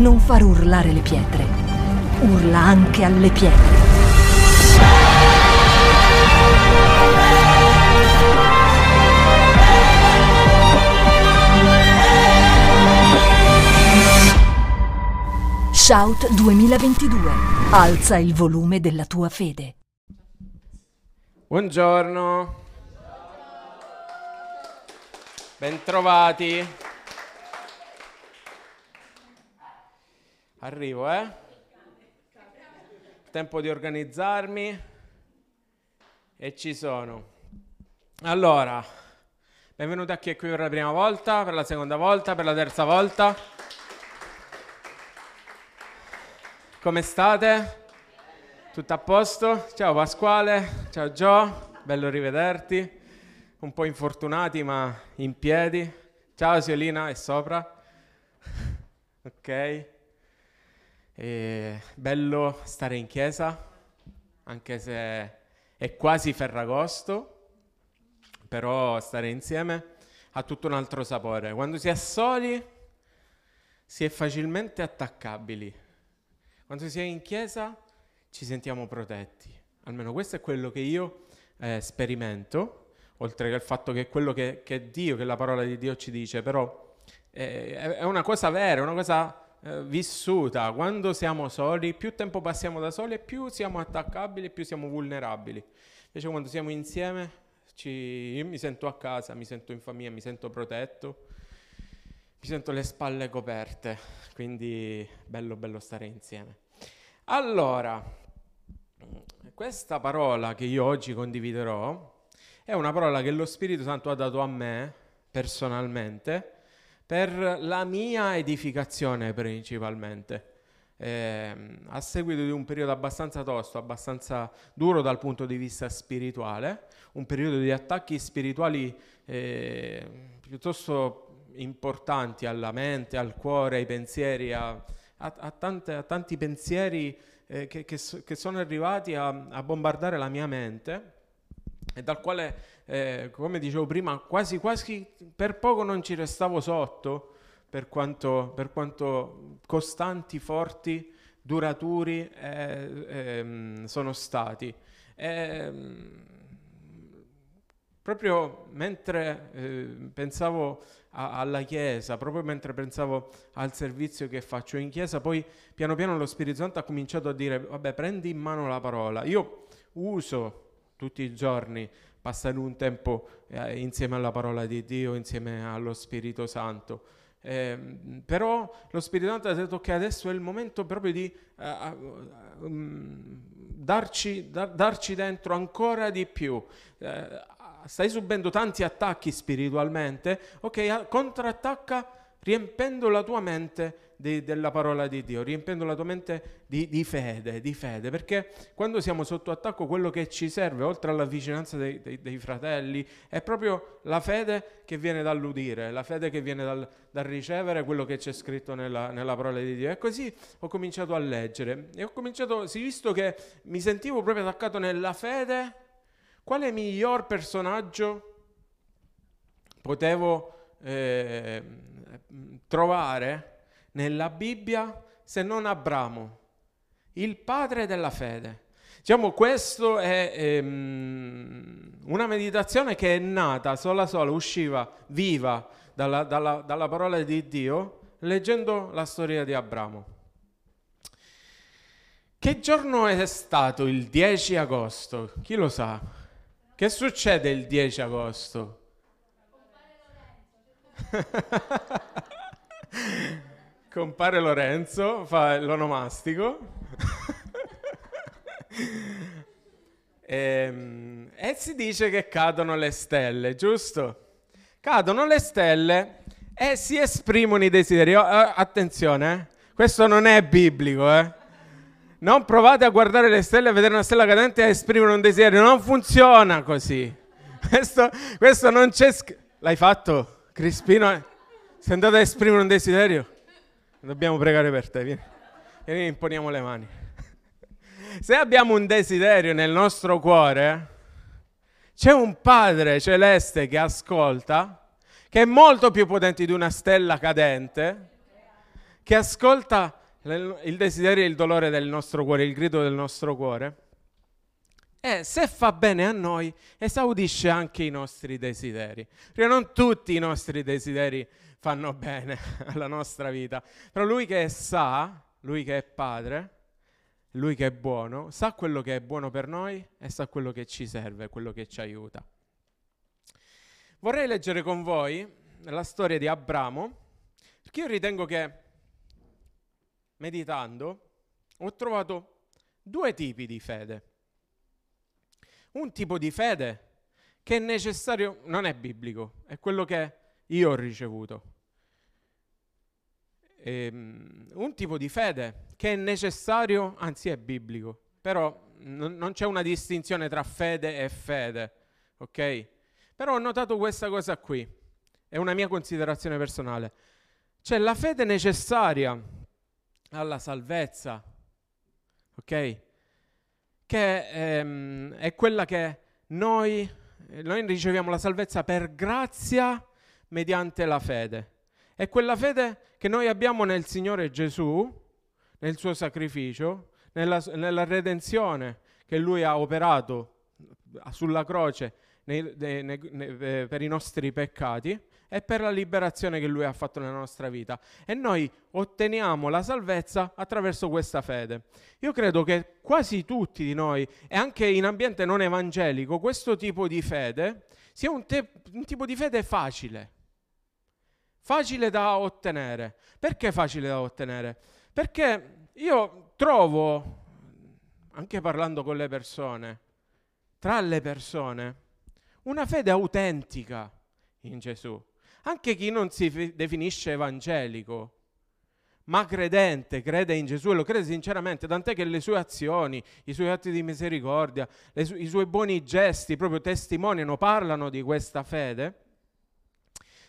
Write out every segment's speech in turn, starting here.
non far urlare le pietre. Urla anche alle pietre. Shout 2022. Alza il volume della tua fede. Buongiorno. Bentrovati. Arrivo, eh? Tempo di organizzarmi. E ci sono. Allora, benvenuti a chi è qui per la prima volta, per la seconda volta, per la terza volta. Come state? Tutto a posto? Ciao Pasquale, ciao Gio, bello rivederti. Un po' infortunati ma in piedi. Ciao Siolina, è sopra. ok. E bello stare in chiesa, anche se è quasi Ferragosto, però stare insieme ha tutto un altro sapore. Quando si è soli si è facilmente attaccabili quando si è in chiesa ci sentiamo protetti, almeno questo è quello che io eh, sperimento, oltre che il fatto che è quello che, che Dio, che la parola di Dio ci dice, però eh, è una cosa vera, una cosa eh, vissuta. Quando siamo soli, più tempo passiamo da soli più siamo attaccabili più siamo vulnerabili. Invece quando siamo insieme, ci, mi sento a casa, mi sento in famiglia, mi sento protetto, mi sento le spalle coperte, quindi bello bello stare insieme. Allora, questa parola che io oggi condividerò è una parola che lo Spirito Santo ha dato a me personalmente per la mia edificazione principalmente. Eh, a seguito di un periodo abbastanza tosto, abbastanza duro dal punto di vista spirituale, un periodo di attacchi spirituali eh, piuttosto importanti alla mente, al cuore, ai pensieri, a, a, a, tante, a tanti pensieri eh, che, che, che, sono arrivati a, bombardare la mia mente e dal quale, eh, come dicevo prima, quasi quasi per poco non ci restavo sotto per quanto, per quanto costanti, forti, duraturi eh, ehm, sono stati. Ehm, proprio mentre eh, pensavo a, alla Chiesa, proprio mentre pensavo al servizio che faccio in Chiesa, poi piano piano lo Spirito Santo ha cominciato a dire, vabbè, prendi in mano la parola. Io uso tutti i giorni passare un tempo eh, insieme alla parola di Dio, insieme allo Spirito Santo. Eh, però lo Spirito Santo ha detto che adesso è il momento proprio di uh, um, darci, da, darci, dentro ancora di più, eh, stai subendo tanti attacchi spiritualmente, ok, contrattacca riempendo la tua mente di, della parola di Dio, riempendo la tua mente di, di, fede, di fede, perché quando siamo sotto attacco quello che ci serve, oltre alla vicinanza dei, dei, dei fratelli, è proprio la fede che viene dall'udire, la fede che viene dal, dal ricevere quello che c'è scritto nella, nella, parola di Dio. E così ho cominciato a leggere e ho cominciato, sì, visto che mi sentivo proprio attaccato nella fede, quale miglior personaggio potevo eh, trovare nella Bibbia se non Abramo, il padre della fede? Diciamo, questa è ehm, una meditazione che è nata sola sola, usciva viva dalla, dalla, dalla parola di Dio leggendo la storia di Abramo. Che giorno è stato il 10 agosto? Chi lo sa? Che succede il 10 agosto? Compare Lorenzo fa l'onomastico. e, ehm, e si dice che cadono le stelle, giusto? Cadono le stelle e si esprimono i desideri. Oh, attenzione, eh? questo non è biblico, eh? Non provate a guardare le stelle, a vedere una stella cadente e a esprimere un desiderio. Non funziona così. Questo, questo non c'è... L'hai fatto, Crispino? Sei andato a esprimere un desiderio? Dobbiamo pregare per te, vieni. Vieni, imponiamo le mani. Se abbiamo un desiderio nel nostro cuore, c'è un Padre celeste che ascolta, che è molto più potente di una stella cadente, che ascolta il desiderio e il dolore del nostro cuore, il grido del nostro cuore. E se fa bene a noi, esaudisce anche i nostri desideri. Perché non tutti i nostri desideri fanno bene alla nostra vita, però lui che sa, lui che è padre, lui che è buono, sa quello che è buono per noi e sa quello che ci serve, quello che ci aiuta. Vorrei leggere con voi la storia di Abramo, perché io ritengo che, meditando, ho trovato due tipi di fede. Un tipo di fede che è necessario, non è biblico, è quello che io ho ricevuto. E, um, un tipo di fede che è necessario, anzi è biblico, però n- non c'è una distinzione tra fede e fede, ok? Però ho notato questa cosa qui, è una mia considerazione personale. C'è la fede necessaria alla salvezza, ok? Che ehm, è quella che noi, noi riceviamo la salvezza per grazia mediante la fede. È quella fede che noi abbiamo nel Signore Gesù, nel suo sacrificio, nella, nella redenzione che Lui ha operato sulla croce nei, nei, nei, eh, per i nostri peccati e per la liberazione che Lui ha fatto nella nostra vita. E noi otteniamo la salvezza attraverso questa fede. Io credo che quasi tutti di noi, e anche in ambiente non evangelico, questo tipo di fede sia un, te- un tipo di fede facile. Facile da ottenere. Perché facile da ottenere? Perché io trovo, anche parlando con le persone, tra le persone, una fede autentica in Gesù. Anche chi non si definisce evangelico, ma credente, crede in Gesù e lo crede sinceramente, tant'è che le sue azioni, i suoi atti di misericordia, su- i suoi buoni gesti proprio testimoniano, parlano di questa fede,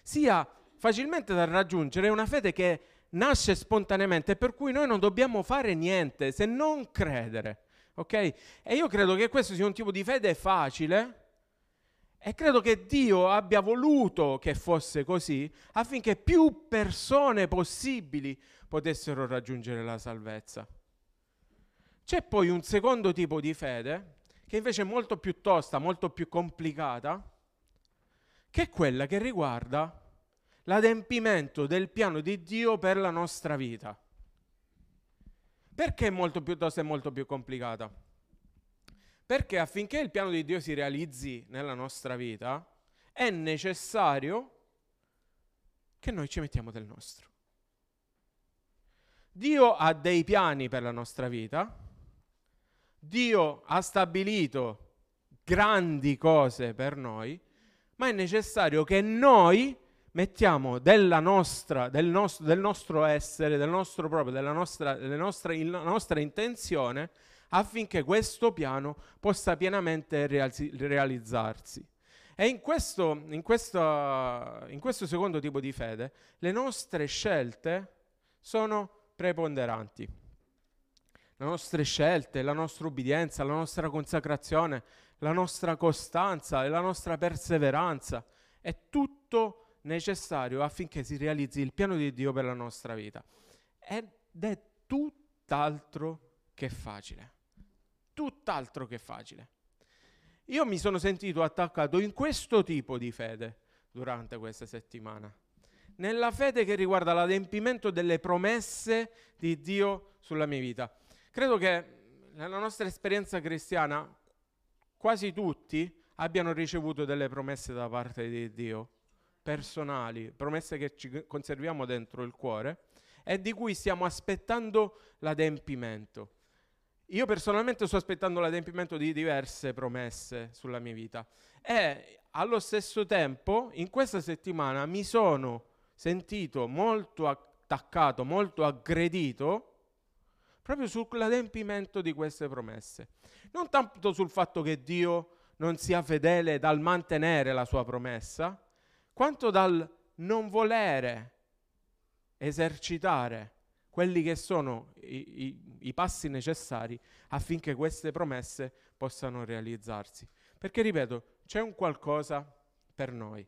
sia facilmente da raggiungere una fede che nasce spontaneamente, per cui noi non dobbiamo fare niente se non credere. Ok? E io credo che questo sia un tipo di fede facile e credo che Dio abbia voluto che fosse così affinché più persone possibili potessero raggiungere la salvezza. C'è poi un secondo tipo di fede, che invece è molto più tosta, molto più complicata, che è quella che riguarda l'adempimento del piano di Dio per la nostra vita. Perché è molto più tosta e molto più complicata? Perché affinché il piano di Dio si realizzi nella nostra vita, è necessario che noi ci mettiamo del nostro. Dio ha dei piani per la nostra vita, Dio ha stabilito grandi cose per noi, ma è necessario che noi mettiamo nostra, del, nostro, del nostro essere, del nostro proprio, della nostra, della nostra, della nostra intenzione affinché questo piano possa pienamente realizzarsi. E in questo, in, questo, in questo secondo tipo di fede le nostre scelte sono preponderanti. Le nostre scelte, la nostra ubbidienza, la nostra consacrazione, la nostra costanza e la nostra perseveranza è tutto necessario affinché si realizzi il piano di Dio per la nostra vita. Ed è tutt'altro che facile tutt'altro che facile. Io mi sono sentito attaccato in questo tipo di fede durante questa settimana, nella fede che riguarda l'adempimento delle promesse di Dio sulla mia vita. Credo che nella nostra esperienza cristiana quasi tutti abbiano ricevuto delle promesse da parte di Dio, personali, promesse che ci conserviamo dentro il cuore e di cui stiamo aspettando l'adempimento. Io personalmente sto aspettando l'adempimento di diverse promesse sulla mia vita e allo stesso tempo in questa settimana mi sono sentito molto attaccato, molto aggredito proprio sull'adempimento di queste promesse. Non tanto sul fatto che Dio non sia fedele dal mantenere la sua promessa, quanto dal non volere esercitare quelli che sono i, i, i passi necessari affinché queste promesse possano realizzarsi. Perché, ripeto, c'è un qualcosa per noi.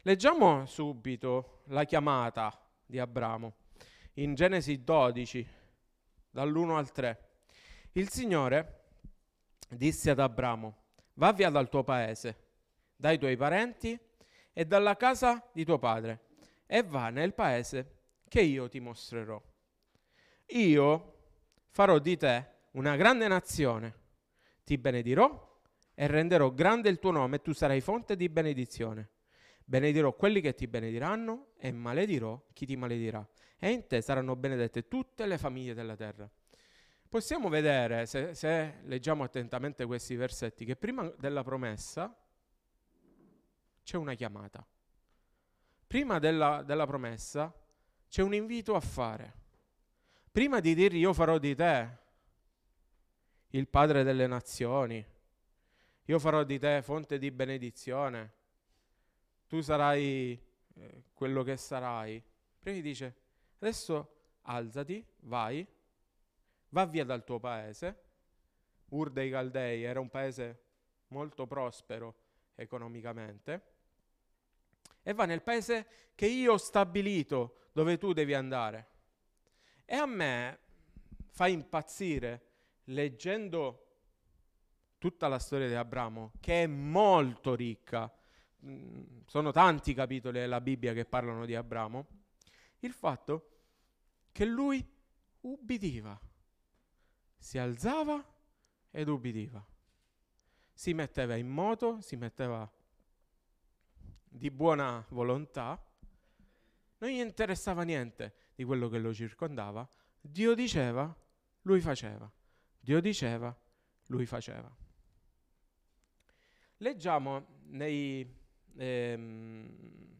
Leggiamo subito la chiamata di Abramo. in Genesi 12, dall'1 al 3. Il Signore disse ad Abramo, va via dal tuo paese, dai tuoi parenti e dalla casa di tuo padre, e va nel paese che io ti mostrerò. Io farò di te una grande nazione, ti benedirò e renderò grande il tuo nome e tu sarai fonte di benedizione. Benedirò quelli che ti benediranno e maledirò chi ti maledirà. E in te saranno benedette tutte le famiglie della terra. Possiamo vedere, se, se leggiamo attentamente questi versetti, che prima della promessa c'è una chiamata. Prima della, della promessa c'è un invito a fare. Prima di dirgli io farò di te il padre delle nazioni, io farò di te fonte di benedizione, tu sarai eh, quello che sarai. Prima gli dice, adesso alzati, vai, va via dal tuo paese. Ur dei Caldei era un paese molto prospero economicamente e va nel paese che io ho stabilito dove tu devi andare. E a me fa impazzire leggendo tutta la storia di Abramo, che è molto ricca, mm, sono tanti capitoli della Bibbia che parlano di Abramo, il fatto che lui ubbidiva, si alzava ed ubbidiva, si metteva in moto, si metteva di buona volontà, non gli interessava niente di quello che lo circondava, Dio diceva, lui faceva, Dio diceva, lui faceva. Leggiamo nei, ehm,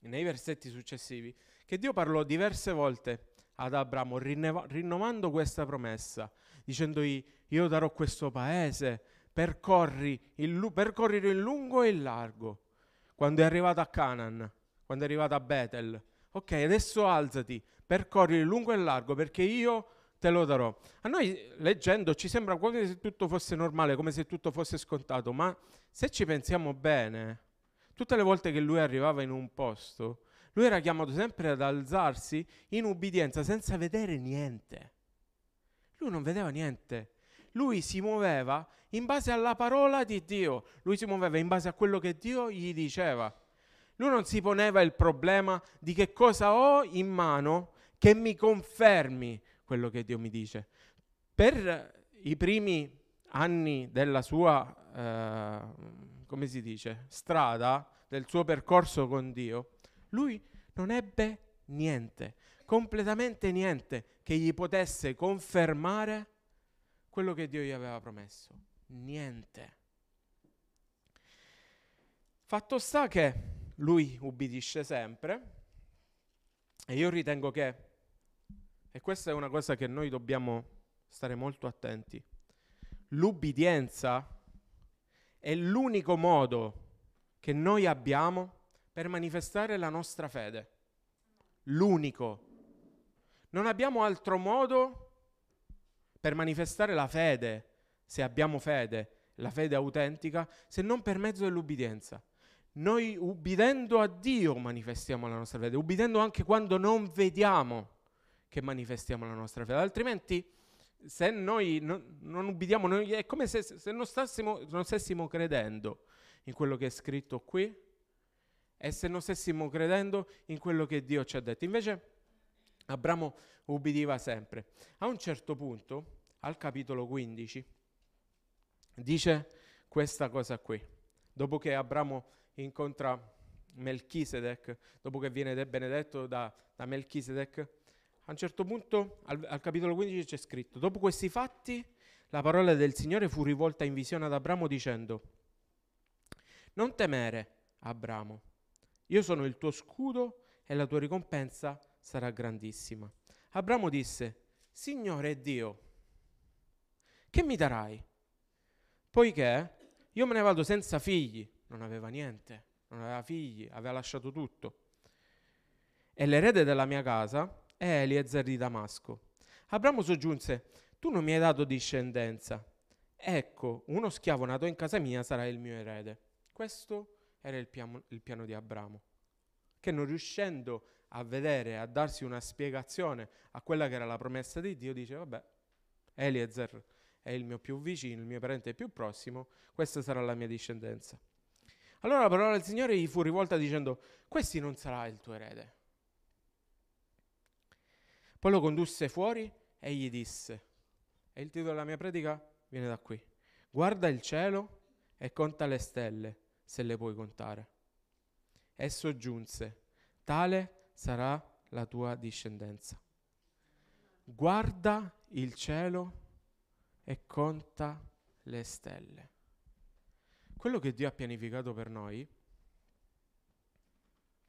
nei versetti successivi che Dio parlò diverse volte ad Abramo rinneva- rinnovando questa promessa, dicendogli io darò questo paese, percorri il, percorrere in lungo e in largo. Quando è arrivato a Canaan, quando è arrivato a Bethel, ok, adesso alzati, percorri in lungo e in largo perché io te lo darò. A noi leggendo ci sembra come se tutto fosse normale, come se tutto fosse scontato, ma se ci pensiamo bene, tutte le volte che lui arrivava in un posto, lui era chiamato sempre ad alzarsi in ubbidienza senza vedere niente. Lui non vedeva niente. Lui si muoveva in base alla parola di Dio, lui si muoveva in base a quello che Dio gli diceva. Lui non si poneva il problema di che cosa ho in mano che mi confermi quello che Dio mi dice. Per i primi anni della sua, eh, come si dice, strada, del suo percorso con Dio, lui non ebbe niente, completamente niente che gli potesse confermare quello che Dio gli aveva promesso. Niente. Fatto sta che lui ubbidisce sempre e io ritengo che, e questa è una cosa che noi dobbiamo stare molto attenti, l'ubbidienza è l'unico modo che noi abbiamo per manifestare la nostra fede. L'unico. Non abbiamo altro modo per manifestare la fede, se abbiamo fede, la fede autentica, se non per mezzo dell'ubbidienza. Noi ubbidendo a Dio manifestiamo la nostra fede, ubbidendo anche quando non vediamo che manifestiamo la nostra fede, altrimenti se noi non, non ubbidiamo, noi, è come se, se non, stassimo, non stessimo credendo in quello che è scritto qui e se non stessimo credendo in quello che Dio ci ha detto. Invece Abramo ubbidiva sempre. A un certo punto, al capitolo 15, dice questa cosa qui. Dopo che Abramo incontra Melchisedec, dopo che viene benedetto da, da Melchisedec, a un certo punto al, al, capitolo 15 c'è scritto, dopo questi fatti la parola del Signore fu rivolta in visione ad Abramo dicendo, non temere, Abramo, io sono il tuo scudo e la tua ricompensa sarà grandissima. Abramo disse, Signore Dio, che mi darai? Poiché io me ne vado senza figli, non aveva niente, non aveva figli, aveva lasciato tutto. E l'erede della mia casa è Eliezer di Damasco. Abramo soggiunse, tu non mi hai dato discendenza. Ecco, uno schiavo nato in casa mia sarà il mio erede. Questo era il piano, il piano di Abramo, che non riuscendo a vedere, a darsi una spiegazione a quella che era la promessa di Dio, dice, vabbè, Eliezer è il mio più vicino, il mio parente più prossimo, questa sarà la mia discendenza. Allora la parola del Signore gli fu rivolta dicendo, questi non sarà il tuo erede. Poi lo condusse fuori e gli disse, e il titolo della mia predica viene da qui, guarda il cielo e conta le stelle, se le puoi contare. E soggiunse, tale sarà la tua discendenza. Guarda il cielo e conta le stelle. Quello che Dio ha pianificato per noi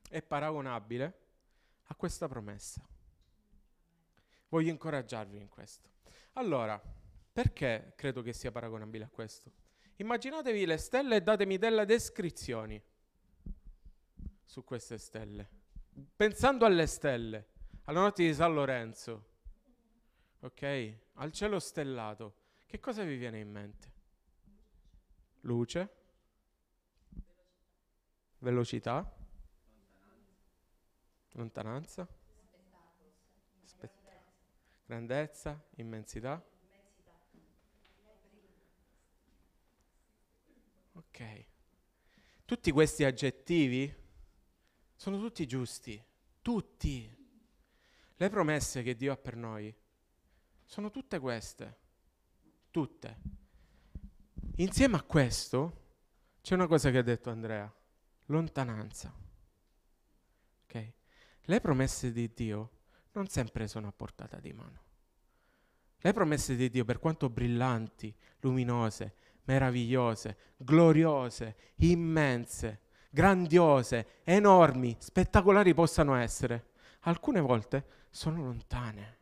è paragonabile a questa promessa. Voglio incoraggiarvi in questo. Allora, perché credo che sia paragonabile a questo? Immaginatevi le stelle e datemi delle descrizioni su queste stelle. Pensando alle stelle, alla notte di San Lorenzo, ok? Al cielo stellato, che cosa vi viene in mente? Luce, velocità, lontananza, Spett- grandezza, immensità. Ok. Tutti questi aggettivi sono tutti giusti, tutti. Le promesse che Dio ha per noi sono tutte queste, tutte. Insieme a questo c'è una cosa che ha detto Andrea, lontananza. Ok? Le promesse di Dio non sempre sono a portata di mano. Le promesse di Dio, per quanto brillanti, luminose, meravigliose, gloriose, immense, grandiose, enormi, spettacolari possano essere, alcune volte sono lontane.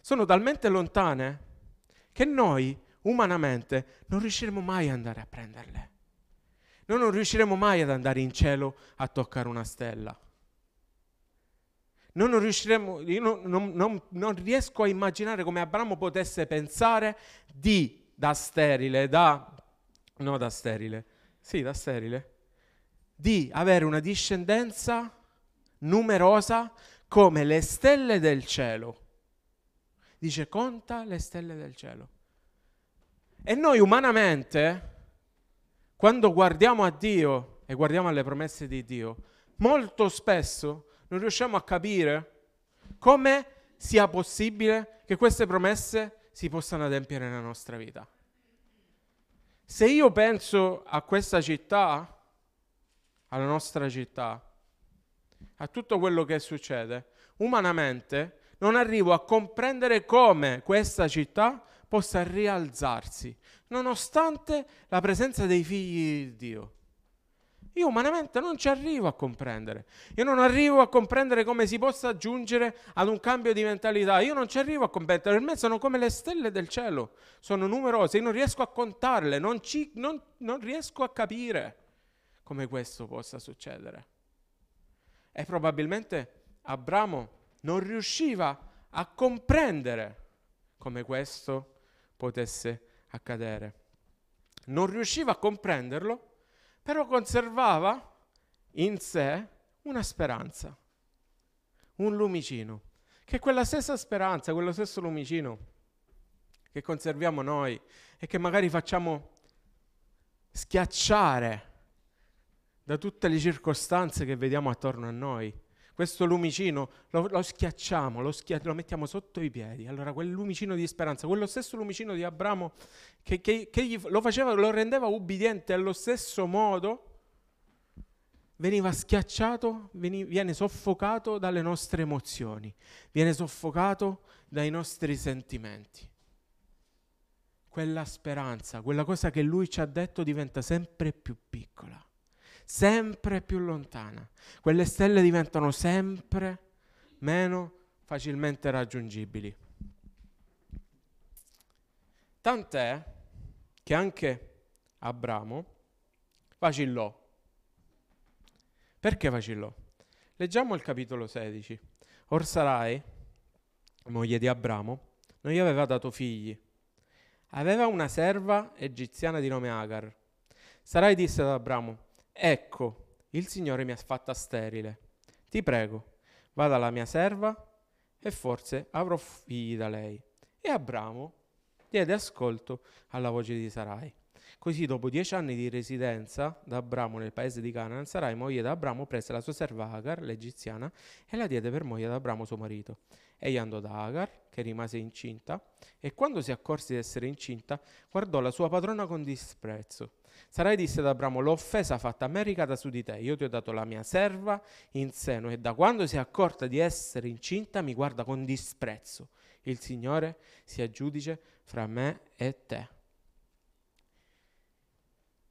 Sono talmente lontane che noi umanamente non riusciremo mai ad andare a prenderle. Noi non riusciremo mai ad andare in cielo a toccare una stella. Noi non riusciremo, io non, non, non, non riesco a immaginare come Abramo potesse pensare di da sterile, da... no da sterile, sì da sterile, di avere una discendenza numerosa come le stelle del cielo. Dice conta le stelle del cielo. E noi umanamente, quando guardiamo a Dio e guardiamo alle promesse di Dio, molto spesso non riusciamo a capire come sia possibile che queste promesse si possano adempiere nella nostra vita. Se io penso a questa città, alla nostra città, a tutto quello che succede, umanamente non arrivo a comprendere come questa città possa rialzarsi, nonostante la presenza dei figli di Dio. Io umanamente non ci arrivo a comprendere. Io non arrivo a comprendere come si possa giungere ad un cambio di mentalità. Io non ci arrivo a comprendere. Per me sono come le stelle del cielo. Sono numerose. Io non riesco a contarle. Non, ci, non, non riesco a capire come questo possa succedere. E probabilmente Abramo non riusciva a comprendere come questo potesse accadere. Non riusciva a comprenderlo però conservava in sé una speranza, un lumicino, che quella stessa speranza, quello stesso lumicino che conserviamo noi e che magari facciamo schiacciare da tutte le circostanze che vediamo attorno a noi questo lumicino lo, lo schiacciamo, lo, schia- lo, mettiamo sotto i piedi. Allora quel lumicino di speranza, quello stesso lumicino di Abramo che, che, che lo faceva, lo rendeva ubbidiente allo stesso modo, veniva schiacciato, viene soffocato dalle nostre emozioni, viene soffocato dai nostri sentimenti. Quella speranza, quella cosa che lui ci ha detto diventa sempre più piccola sempre più lontana. Quelle stelle diventano sempre meno facilmente raggiungibili. Tant'è che anche Abramo vacillò. Perché vacillò? Leggiamo il capitolo 16. Orsarai, moglie di Abramo, non gli aveva dato figli. Aveva una serva egiziana di nome Agar. Sarai disse ad Abramo, Ecco, il Signore mi ha fatta sterile. Ti prego, vado alla mia serva e forse avrò figli da lei. E Abramo diede ascolto alla voce di Sarai. Così dopo dieci anni di residenza da Abramo nel paese di Canaan, Sarai, moglie di Abramo, prese la sua serva Agar, l'egiziana, e la diede per moglie ad Abramo suo marito. Egli andò da Agar, che rimase incinta, e quando si accorse di essere incinta, guardò la sua padrona con disprezzo. Sarai disse ad Abramo, l'ho offesa fatta a me ricada su di te, io ti ho dato la mia serva in seno, e da quando si è accorta di essere incinta mi guarda con disprezzo. Il Signore sia giudice fra me e te.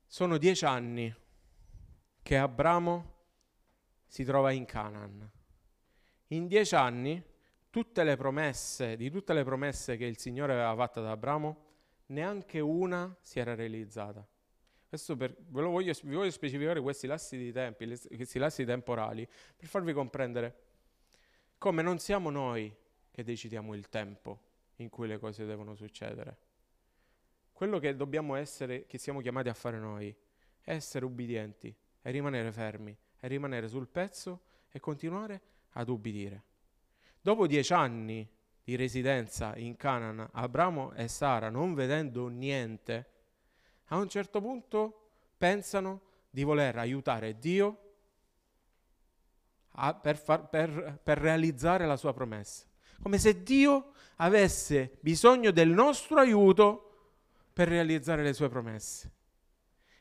Sono dieci anni che Abramo si trova in Canaan. In dieci anni, tutte le promesse, di tutte le promesse che il Signore aveva fatto ad Abramo, neanche una si era realizzata. Questo per, ve lo voglio, vi voglio specificare questi lassi di tempi, questi lassi temporali, per farvi comprendere come non siamo noi che decidiamo il tempo in cui le cose devono succedere. Quello che dobbiamo essere, che siamo chiamati a fare noi, è essere ubbidienti, è rimanere fermi, è rimanere sul pezzo e continuare ad ubbidire. Dopo dieci anni di residenza in Canaan, Abramo e Sara, non vedendo niente, a un certo punto pensano di voler aiutare Dio a, per, far, per, per realizzare la sua promessa. Come se Dio avesse bisogno del nostro aiuto per realizzare le sue promesse.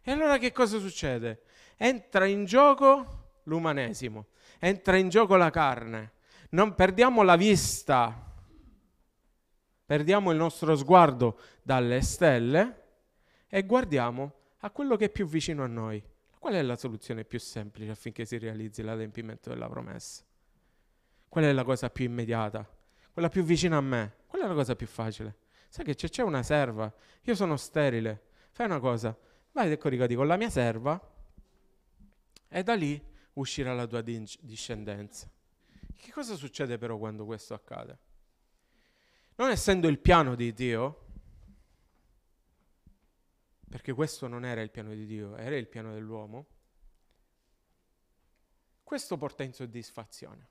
E allora che cosa succede? Entra in gioco l'umanesimo, entra in gioco la carne. Non perdiamo la vista, perdiamo il nostro sguardo dalle stelle e guardiamo a quello che è più vicino a noi. Qual è la soluzione più semplice affinché si realizzi l'adempimento della promessa? Qual è la cosa più immediata? Quella più vicina a me? Qual è la cosa più facile? sai che c'è, c'è una serva, io sono sterile, fai una cosa, vai e coricati con la mia serva e da lì uscirà la tua discendenza. Che cosa succede però quando questo accade? Non essendo il piano di Dio, perché questo non era il piano di Dio, era il piano dell'uomo, questo porta insoddisfazione.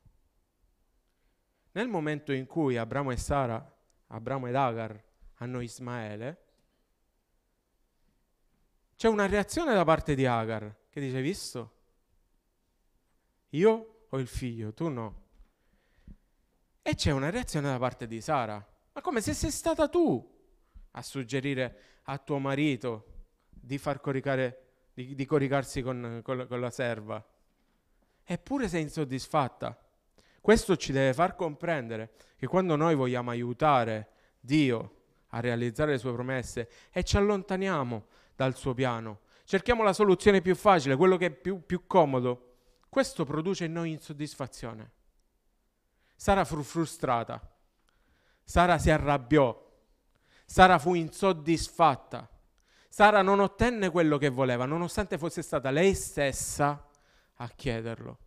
Nel momento in cui Abramo e Sara, Abramo ed Agar hanno Ismaele, c'è una reazione da parte di Agar che dice, visto? Io ho il figlio, tu no. E c'è una reazione da parte di Sara, ma come se sei stata tu a suggerire a tuo marito di far coricare, di, di coricarsi con, con, con la serva. Eppure sei insoddisfatta. Questo ci deve far comprendere che quando noi vogliamo aiutare Dio a realizzare le sue promesse e ci allontaniamo dal suo piano. Cerchiamo la soluzione più facile, quello che è più, più comodo. Questo produce in noi insoddisfazione. Sara fu frustrata, Sara si arrabbiò, Sara fu insoddisfatta, Sara non ottenne quello che voleva, nonostante fosse stata lei stessa a chiederlo.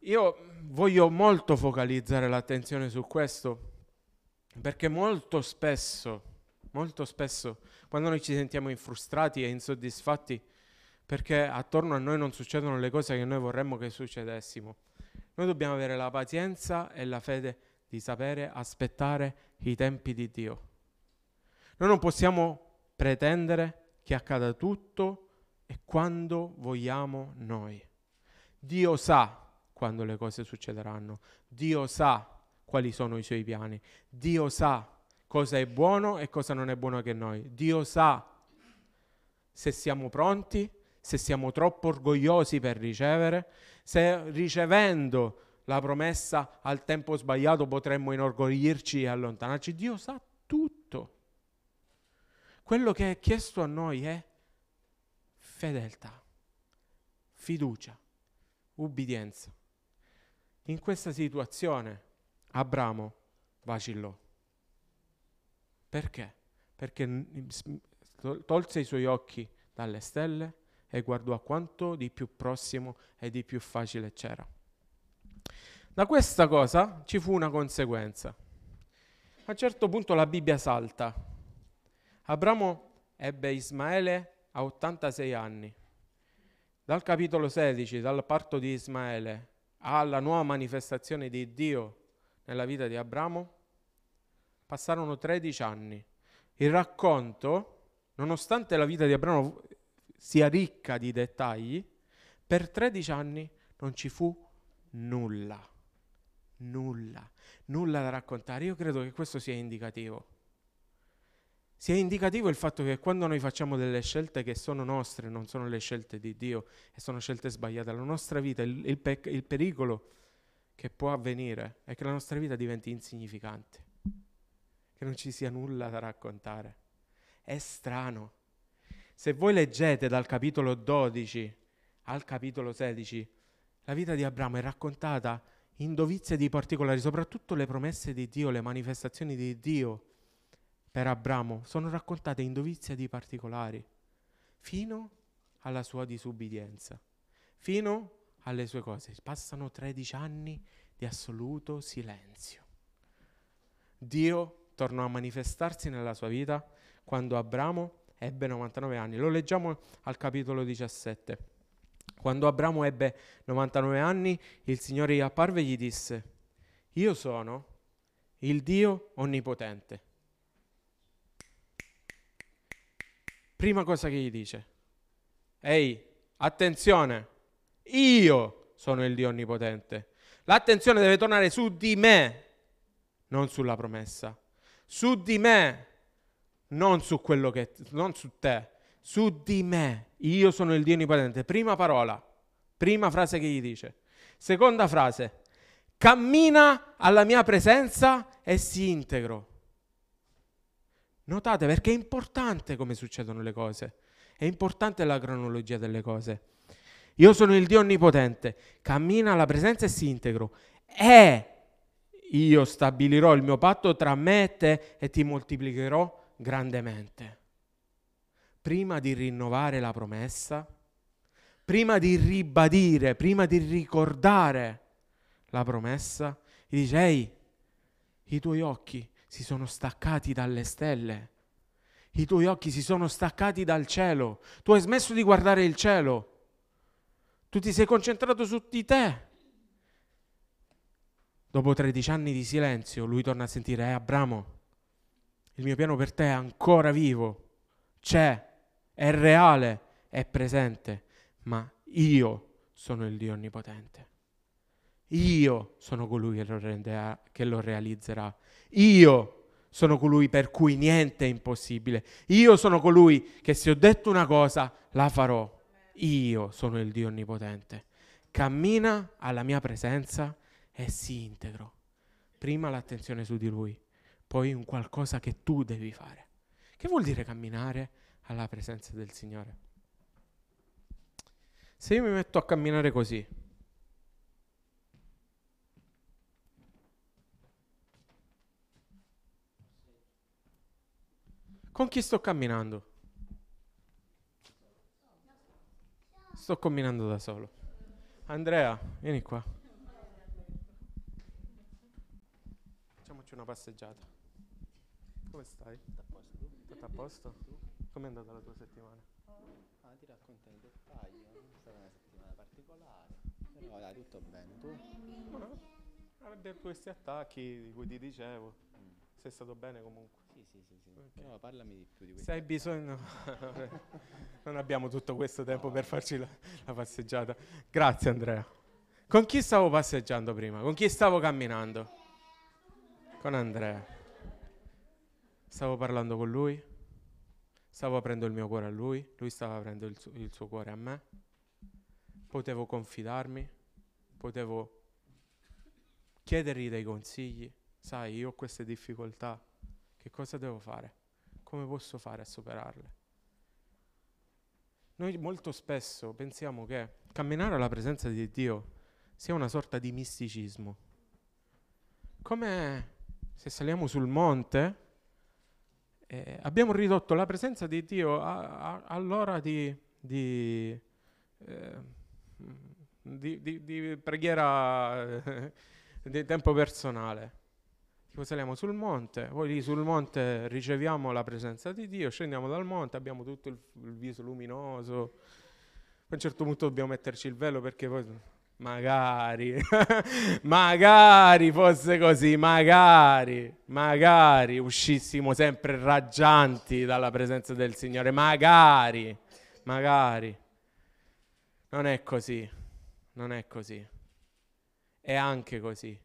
Io voglio molto focalizzare l'attenzione su questo perché molto spesso, molto spesso, quando noi ci sentiamo infrustrati e insoddisfatti perché attorno a noi non succedono le cose che noi vorremmo che succedessimo, noi dobbiamo avere la pazienza e la fede di sapere aspettare i tempi di Dio. Noi non possiamo pretendere che accada tutto e quando vogliamo noi. Dio sa quando le cose succederanno. Dio sa quali sono i suoi piani. Dio sa cosa è buono e cosa non è buono che noi. Dio sa se siamo pronti, se siamo troppo orgogliosi per ricevere, se ricevendo la promessa al tempo sbagliato potremmo inorgoglirci e allontanarci. Dio sa. Quello che è chiesto a noi è fedeltà, fiducia, ubbidienza. In questa situazione Abramo vacillò. Perché? Perché tolse i suoi occhi dalle stelle e guardò a quanto di più prossimo e di più facile c'era. Da questa cosa ci fu una conseguenza. A un certo punto la Bibbia salta. Abramo ebbe Ismaele a 86 anni. dal capitolo 16, dal parto di Ismaele, alla nuova manifestazione di Dio nella vita di Abramo, passarono 13 anni. Il racconto, nonostante la vita di Abramo sia ricca di dettagli, per 13 anni non ci fu nulla, nulla, nulla da raccontare. Io credo che questo sia indicativo. Sia indicativo il fatto che quando noi facciamo delle scelte che sono nostre, non sono le scelte di Dio e sono scelte sbagliate, la nostra vita, il, il, pe- il pericolo che può avvenire è che la nostra vita diventi insignificante, che non ci sia nulla da raccontare. È strano. Se voi leggete dal capitolo 12 al capitolo 16, la vita di Abramo è raccontata in dovizie di particolari, soprattutto le promesse di Dio, le manifestazioni di Dio per Abramo sono raccontate in dovizia di particolari, fino alla sua disubbidienza, fino alle sue cose. Passano 13 anni di assoluto silenzio. Dio tornò a manifestarsi nella sua vita quando Abramo ebbe 99 anni. Lo leggiamo al capitolo 17. Quando Abramo ebbe 99 anni, il Signore gli apparve e gli disse, io sono il Dio onnipotente Prima cosa che gli dice, ehi, attenzione, io sono il Dio Onnipotente. L'attenzione deve tornare su di me, non sulla promessa. Su di me, non su quello che, non su te, su di me. Io sono il Dio Onnipotente. Prima parola, prima frase che gli dice. Seconda frase, cammina alla mia presenza e si integro. Notate perché è importante come succedono le cose, è importante la cronologia delle cose. Io sono il Dio onnipotente, cammina alla presenza e si integro. E io stabilirò il mio patto tra me e te e ti moltiplicherò grandemente. Prima di rinnovare la promessa, prima di ribadire, prima di ricordare la promessa, gli dice, ehi, i tuoi occhi si sono staccati dalle stelle. I tuoi occhi si sono staccati dal cielo. Tu hai smesso di guardare il cielo. Tu ti sei concentrato su di te. Dopo 13 anni di silenzio, lui torna a sentire, eh Abramo, il mio piano per te è ancora vivo, c'è, è reale, è presente, ma io sono il Dio Onnipotente. Io sono colui che lo, renderà, che lo realizzerà. Io sono colui per cui niente è impossibile. Io sono colui che se ho detto una cosa la farò. Io sono il Dio Onnipotente. Cammina alla mia presenza e si integro. Prima l'attenzione su di lui, poi un qualcosa che tu devi fare. Che vuol dire camminare alla presenza del Signore? Se io mi metto a camminare così, Con chi sto camminando? Sto camminando da solo. Andrea, vieni qua. Facciamoci una passeggiata. Come stai? Tutto a posto posto? Com'è andata la tua settimana? Ah, ti racconto in dettaglio, è stata una settimana particolare, però dai, tutto bene. Tu? Ma avrebbe questi attacchi di cui ti dicevo. Mm. Sei stato bene comunque. Sì, sì, sì, sì. Ok. Però parlami di più di questo. Se hai bisogno... non abbiamo tutto questo tempo per farci la, la passeggiata. Grazie Andrea. Con chi stavo passeggiando prima? Con chi stavo camminando? Con Andrea. Stavo parlando con lui. Stavo aprendo il mio cuore a lui. Lui stava aprendo il, su- il suo cuore a me. Potevo confidarmi. Potevo chiedergli dei consigli. Sai, io ho queste difficoltà. Che cosa devo fare? Come posso fare a superarle? Noi molto spesso pensiamo che camminare alla presenza di Dio sia una sorta di misticismo. Come se saliamo sul monte, eh, abbiamo ridotto la presenza di Dio all'ora di, di, eh, di- di- di preghiera di tempo personale. Tipo saliamo sul monte, poi lì sul monte riceviamo la presenza di Dio, scendiamo dal monte, abbiamo tutto il, il viso luminoso, a un certo punto dobbiamo metterci il velo perché poi magari, magari fosse così, magari, magari uscissimo sempre raggianti dalla presenza del Signore, magari, magari. Non è così, non è così. È anche così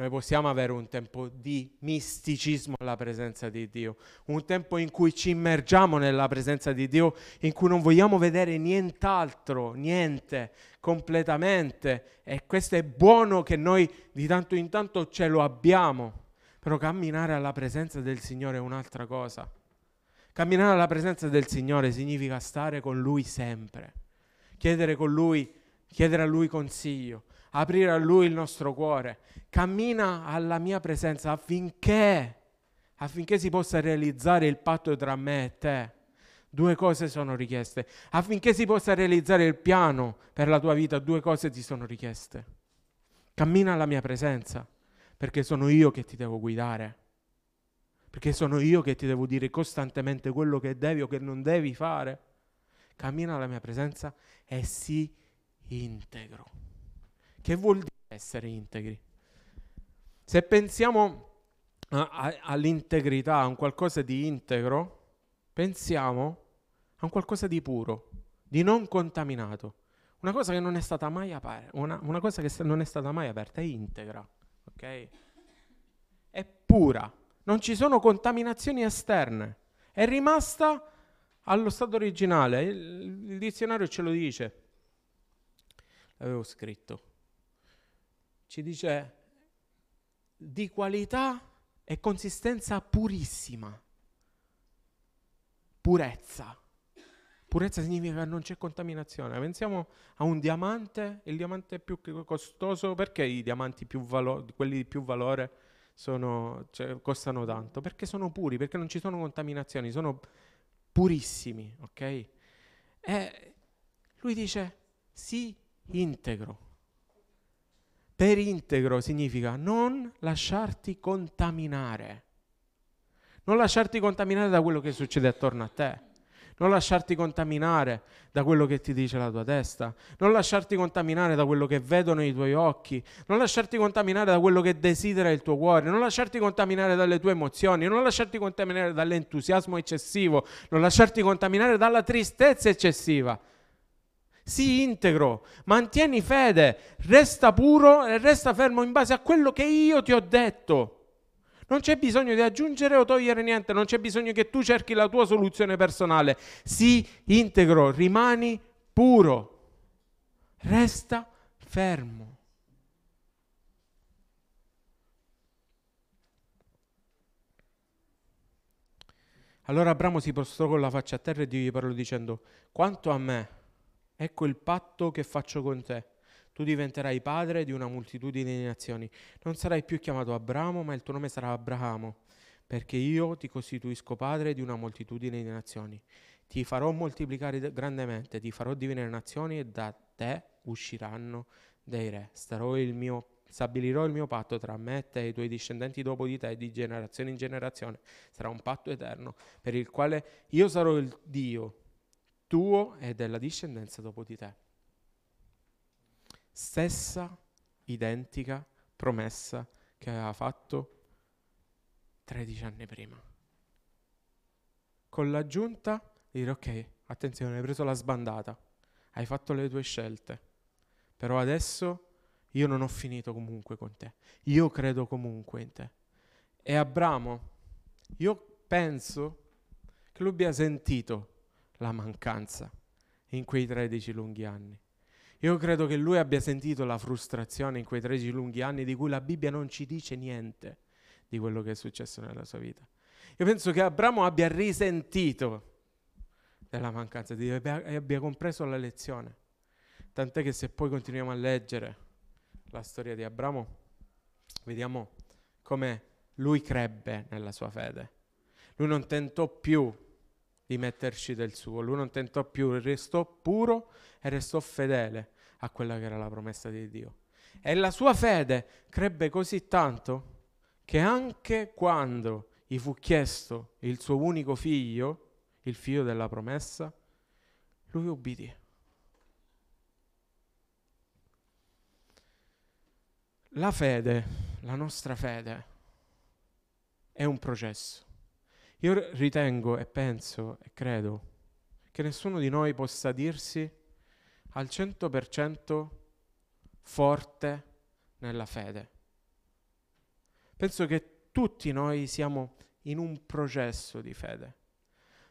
noi possiamo avere un tempo di misticismo alla presenza di Dio, un tempo in cui ci immergiamo nella presenza di Dio, in cui non vogliamo vedere nient'altro, niente, completamente. E questo è buono che noi di tanto in tanto ce lo abbiamo, però camminare alla presenza del Signore è un'altra cosa. Camminare alla presenza del Signore significa stare con Lui sempre, chiedere con Lui, chiedere a Lui consiglio, aprire a Lui il nostro cuore. Cammina alla mia presenza affinché, affinché si possa realizzare il patto tra me e te. Due cose sono richieste. Affinché si possa realizzare il piano per la tua vita, due cose ti sono richieste. Cammina alla mia presenza, perché sono io che ti devo guidare. Perché sono io che ti devo dire costantemente quello che devi o che non devi fare. Cammina alla mia presenza e si integro. Che vuol dire essere integri? Se pensiamo a, a, all'integrità, a un qualcosa di integro, pensiamo a un qualcosa di puro, di non contaminato. Una cosa che non è stata mai aperta, una, una cosa che non è stata mai aperta, è integra, ok? È pura, non ci sono contaminazioni esterne, è rimasta allo stato originale, il, il dizionario ce lo dice, l'avevo scritto ci dice di qualità e consistenza purissima. Purezza. Purezza significa che non c'è contaminazione. Pensiamo a un diamante, il diamante più costoso, perché i diamanti più valo- quelli di più valore sono, cioè, costano tanto? Perché sono puri, perché non ci sono contaminazioni, sono purissimi, ok? E lui dice, sì, integro. Per integro significa non lasciarti contaminare. Non lasciarti contaminare da quello che succede attorno a te. Non lasciarti contaminare da quello che ti dice la tua testa. Non lasciarti contaminare da quello che vedono i tuoi occhi. Non lasciarti contaminare da quello che desidera il tuo cuore. Non lasciarti contaminare dalle tue emozioni. Non lasciarti contaminare dall'entusiasmo eccessivo. Non lasciarti contaminare dalla tristezza eccessiva sii integro, mantieni fede, resta puro e resta fermo in base a quello che io ti ho detto. Non c'è bisogno di aggiungere o togliere niente, non c'è bisogno che tu cerchi la tua soluzione personale. Sii integro, rimani puro, resta fermo. Allora Abramo si prostrò con la faccia a terra e Dio gli parlò dicendo, quanto a me, Ecco il patto che faccio con te. Tu diventerai padre di una moltitudine di nazioni. Non sarai più chiamato Abramo, ma il tuo nome sarà Abramo, perché io ti costituisco padre di una moltitudine di nazioni. Ti farò moltiplicare grandemente, ti farò divenire nazioni e da te usciranno dei re. Il mio, stabilirò il mio patto tra me e te e i tuoi discendenti dopo di te, di generazione in generazione. Sarà un patto eterno, per il quale io sarò il Dio tuo e della discendenza dopo di te. Stessa identica promessa che aveva fatto 13 anni prima. Con l'aggiunta di dire ok, attenzione, hai preso la sbandata, hai fatto le tue scelte, però adesso io non ho finito comunque con te, io credo comunque in te. E Abramo, io penso che lui abbia sentito la mancanza in quei 13 lunghi anni. Io credo che lui abbia sentito la frustrazione in quei 13 lunghi anni di cui la Bibbia non ci dice niente di quello che è successo nella sua vita. Io penso che Abramo abbia risentito della mancanza di Dio e abbia compreso la lezione. Tant'è che se poi continuiamo a leggere la storia di Abramo, vediamo come lui crebbe nella sua fede. Lui non tentò più di metterci del suo. Lui non tentò più, restò puro e restò fedele a quella che era la promessa di Dio. E la sua fede crebbe così tanto che anche quando gli fu chiesto il suo unico figlio, il figlio della promessa, lui obbedì. La fede, la nostra fede, è un processo. Io ritengo e penso e credo che nessuno di noi possa dirsi al 100% forte nella fede. Penso che tutti noi siamo in un processo di fede.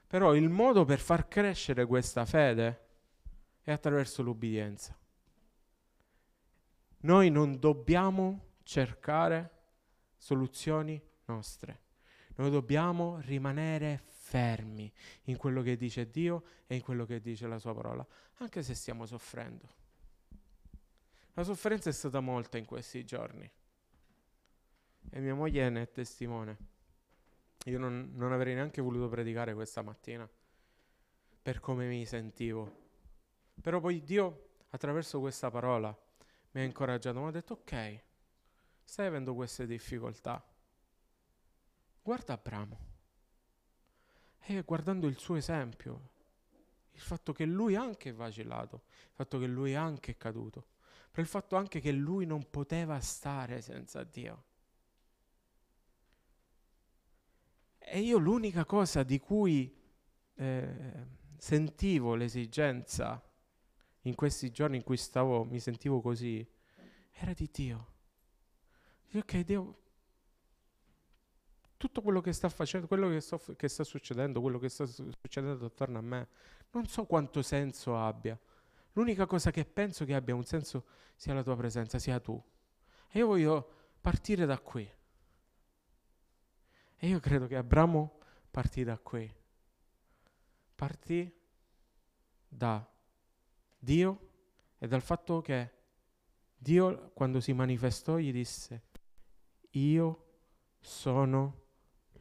Però il modo per far crescere questa fede è attraverso l'ubbidienza. Noi non dobbiamo cercare soluzioni nostre. Noi dobbiamo rimanere fermi in quello che dice Dio e in quello che dice la sua parola, anche se stiamo soffrendo. La sofferenza è stata molta in questi giorni e mia moglie ne è testimone. Io non, non avrei neanche voluto predicare questa mattina per come mi sentivo. Però poi Dio, attraverso questa parola, mi ha incoraggiato, mi ha detto ok, stai avendo queste difficoltà. Guarda Abramo. E guardando il suo esempio, il fatto che lui anche è vacillato, il fatto che lui anche è caduto, per il fatto anche che lui non poteva stare senza Dio. E io l'unica cosa di cui eh, sentivo l'esigenza in questi giorni in cui stavo, mi sentivo così, era di Dio. Dio ok, Dio, tutto quello che sta facendo, quello che, sto, che sta succedendo, quello che sta succedendo attorno a me, non so quanto senso abbia. L'unica cosa che penso che abbia un senso sia la tua presenza, sia tu. E io voglio partire da qui. E io credo che Abramo partì da qui. Partì da Dio e dal fatto che Dio quando si manifestò gli disse io sono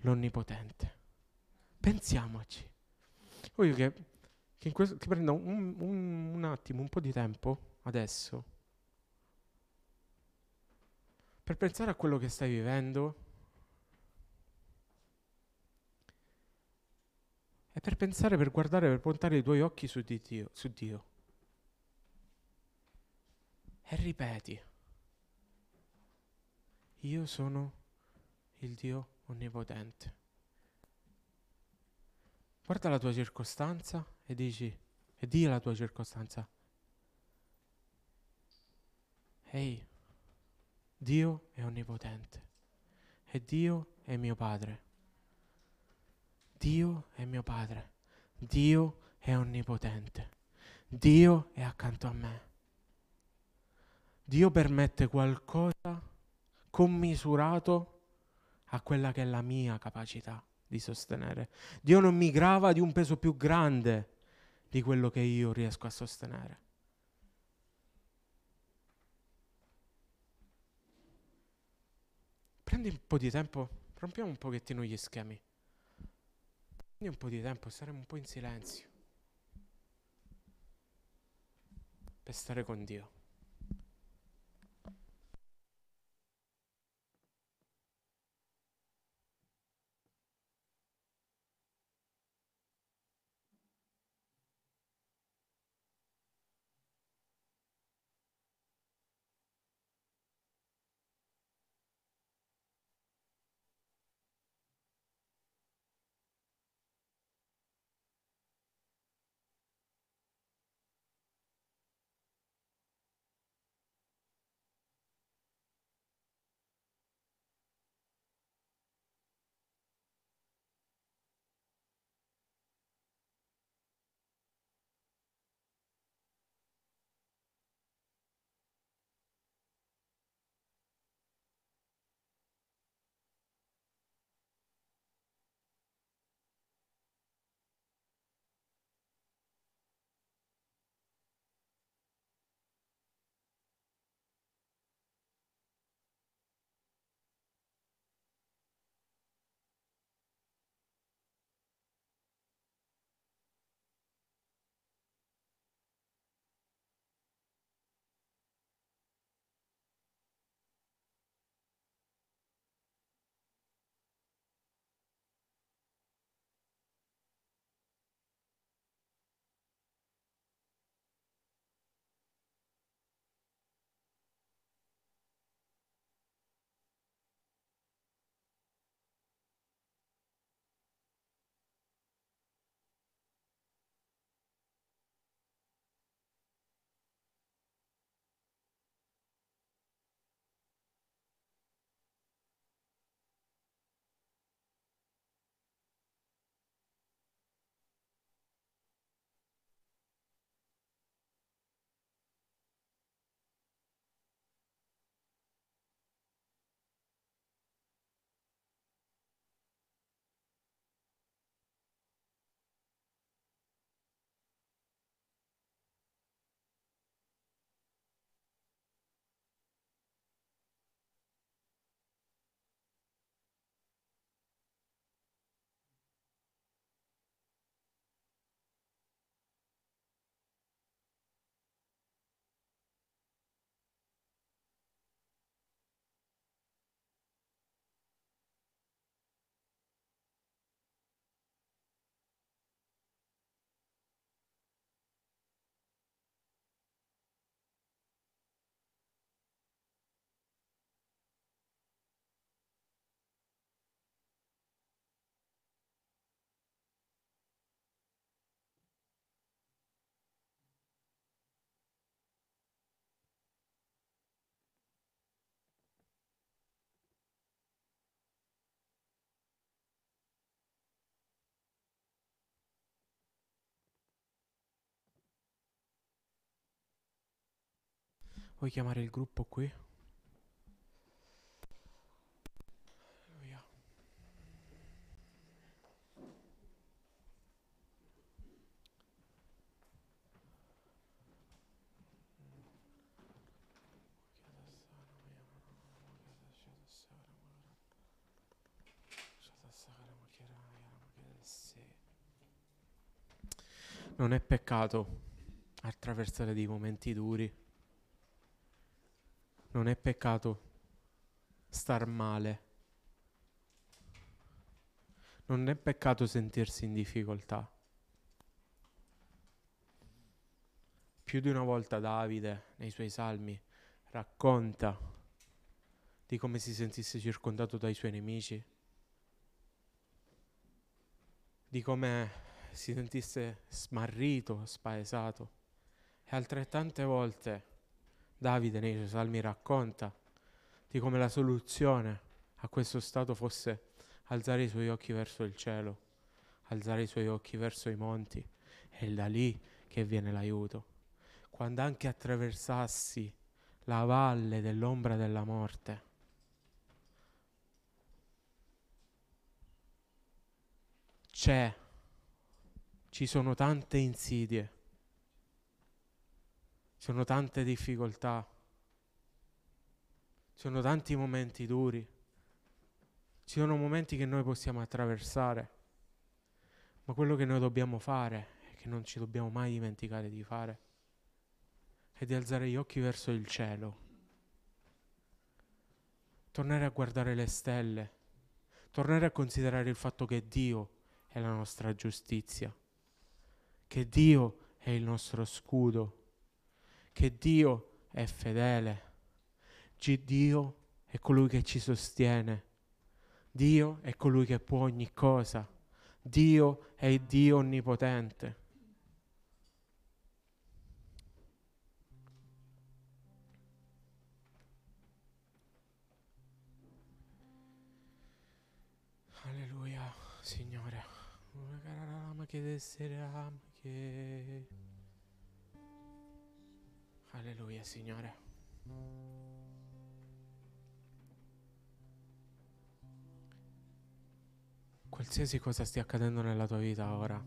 l'onnipotente. Pensiamoci. Voglio che, che, questo, che prenda un, un, un attimo, un po' di tempo adesso per pensare a quello che stai vivendo e per pensare, per guardare, per puntare i tuoi occhi su, di Dio, su Dio. E ripeti, io sono il Dio onnipotente. Guarda la tua circostanza e dici, e di la tua circostanza. Ehi, Dio è onnipotente e Dio è mio Padre. Dio è mio Padre, Dio è onnipotente, Dio è accanto a me. Dio permette qualcosa commisurato a quella che è la mia capacità di sostenere. Dio non mi grava di un peso più grande di quello che io riesco a sostenere. Prendi un po' di tempo, rompiamo un pochettino gli schemi. Prendi un po' di tempo, staremo un po' in silenzio. Per stare con Dio. Vuoi chiamare il gruppo qui? Non è peccato attraversare dei momenti duri. Non è peccato star male. Non è peccato sentirsi in difficoltà. Più di una volta Davide, nei suoi salmi, racconta di come si sentisse circondato dai suoi nemici, di come si sentisse smarrito, spaesato. E altrettante volte Davide nei suoi salmi racconta di come la soluzione a questo stato fosse alzare i suoi occhi verso il cielo, alzare i suoi occhi verso i monti. È da lì che viene l'aiuto. Quando anche attraversassi la valle dell'ombra della morte, c'è, ci sono tante insidie, sono tante difficoltà, ci sono tanti momenti duri, ci sono momenti che noi possiamo attraversare, ma quello che noi dobbiamo fare e che non ci dobbiamo mai dimenticare di fare è di alzare gli occhi verso il cielo, tornare a guardare le stelle, tornare a considerare il fatto che Dio è la nostra giustizia, che Dio è il nostro scudo, che Dio è fedele, Dio è colui che ci sostiene, Dio è colui che può ogni cosa, Dio è il Dio onnipotente. Alleluia, Signore. Ma che desidera che Alleluia, Signore. Qualsiasi cosa stia accadendo nella tua vita ora.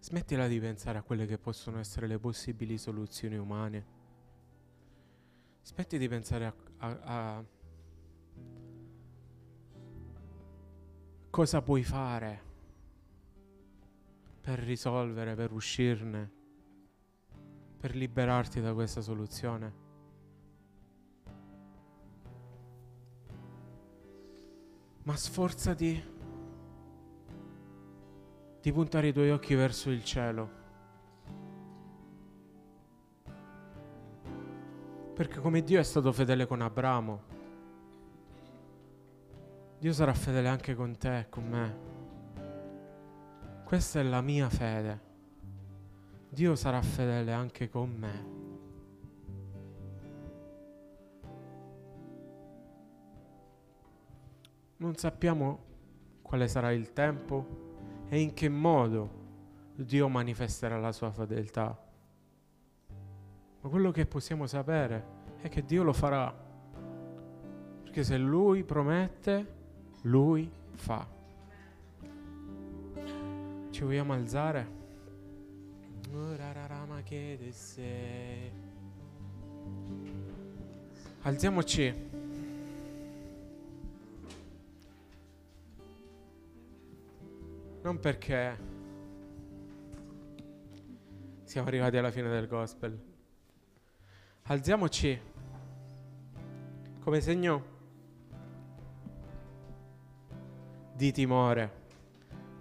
Smettila di pensare a quelle che possono essere le possibili soluzioni umane. Smetti di pensare a, a, a cosa puoi fare per risolvere, per uscirne, per liberarti da questa soluzione. Ma sforzati di puntare i tuoi occhi verso il cielo. Perché come Dio è stato fedele con Abramo, Dio sarà fedele anche con te e con me. Questa è la mia fede. Dio sarà fedele anche con me. Non sappiamo quale sarà il tempo e in che modo Dio manifesterà la sua fedeltà. Ma quello che possiamo sapere è che Dio lo farà. Perché se Lui promette, Lui fa. Ci vogliamo alzare? Alziamoci. Non perché siamo arrivati alla fine del gospel. Alziamoci come segno di timore,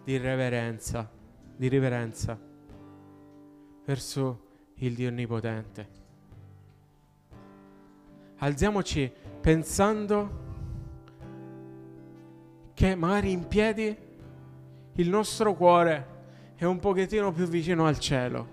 di reverenza, di riverenza verso il Dio Onnipotente. Alziamoci pensando che magari in piedi il nostro cuore è un pochettino più vicino al cielo.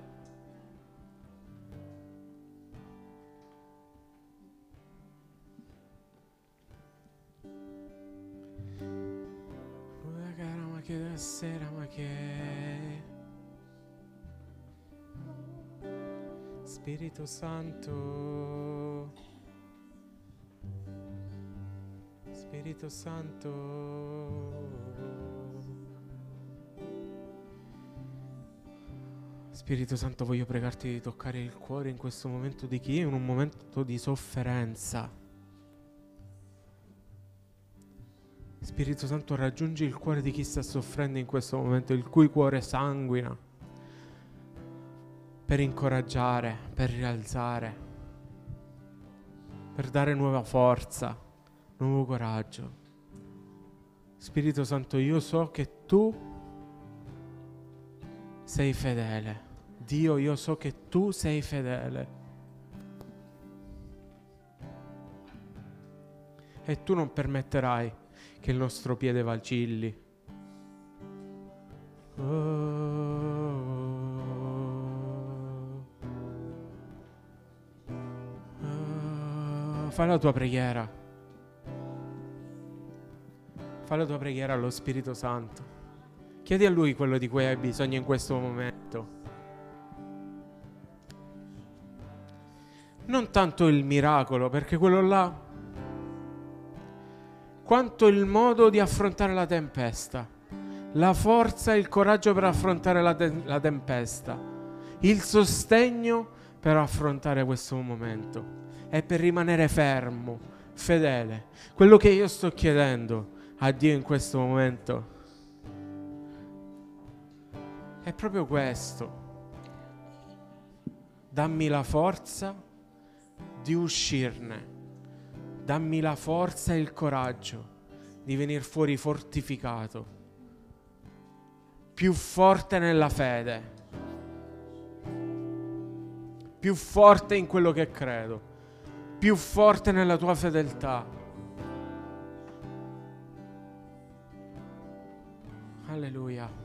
Spirito Santo. Spirito Santo. Spirito Santo, voglio pregarti di toccare il cuore in questo momento di chi è in un momento di sofferenza. Spirito Santo, raggiungi il cuore di chi sta soffrendo in questo momento, il cui cuore sanguina, per incoraggiare, per rialzare, per dare nuova forza, nuovo coraggio. Spirito Santo, io so che tu sei fedele. Dio, io so che tu sei fedele. E tu non permetterai che il nostro piede vacilli. Oh. Fai la tua preghiera. Fai la tua preghiera allo Spirito Santo. Chiedi a Lui quello di cui hai bisogno in questo momento. Non tanto il miracolo, perché quello là, quanto il modo di affrontare la tempesta, la forza e il coraggio per affrontare la, te- la tempesta, il sostegno per affrontare questo momento e per rimanere fermo, fedele. Quello che io sto chiedendo a Dio in questo momento è proprio questo. Dammi la forza di uscirne. Dammi la forza e il coraggio di venire fuori fortificato, più forte nella fede, più forte in quello che credo, più forte nella tua fedeltà. Alleluia.